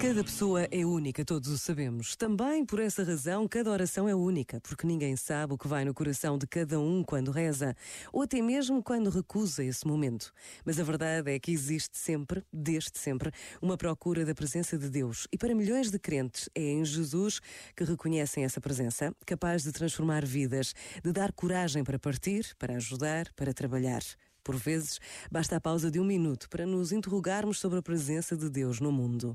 Cada pessoa é única, todos o sabemos. Também por essa razão, cada oração é única, porque ninguém sabe o que vai no coração de cada um quando reza, ou até mesmo quando recusa esse momento. Mas a verdade é que existe sempre, desde sempre, uma procura da presença de Deus. E para milhões de crentes, é em Jesus que reconhecem essa presença, capaz de transformar vidas, de dar coragem para partir, para ajudar, para trabalhar. Por vezes, basta a pausa de um minuto para nos interrogarmos sobre a presença de Deus no mundo.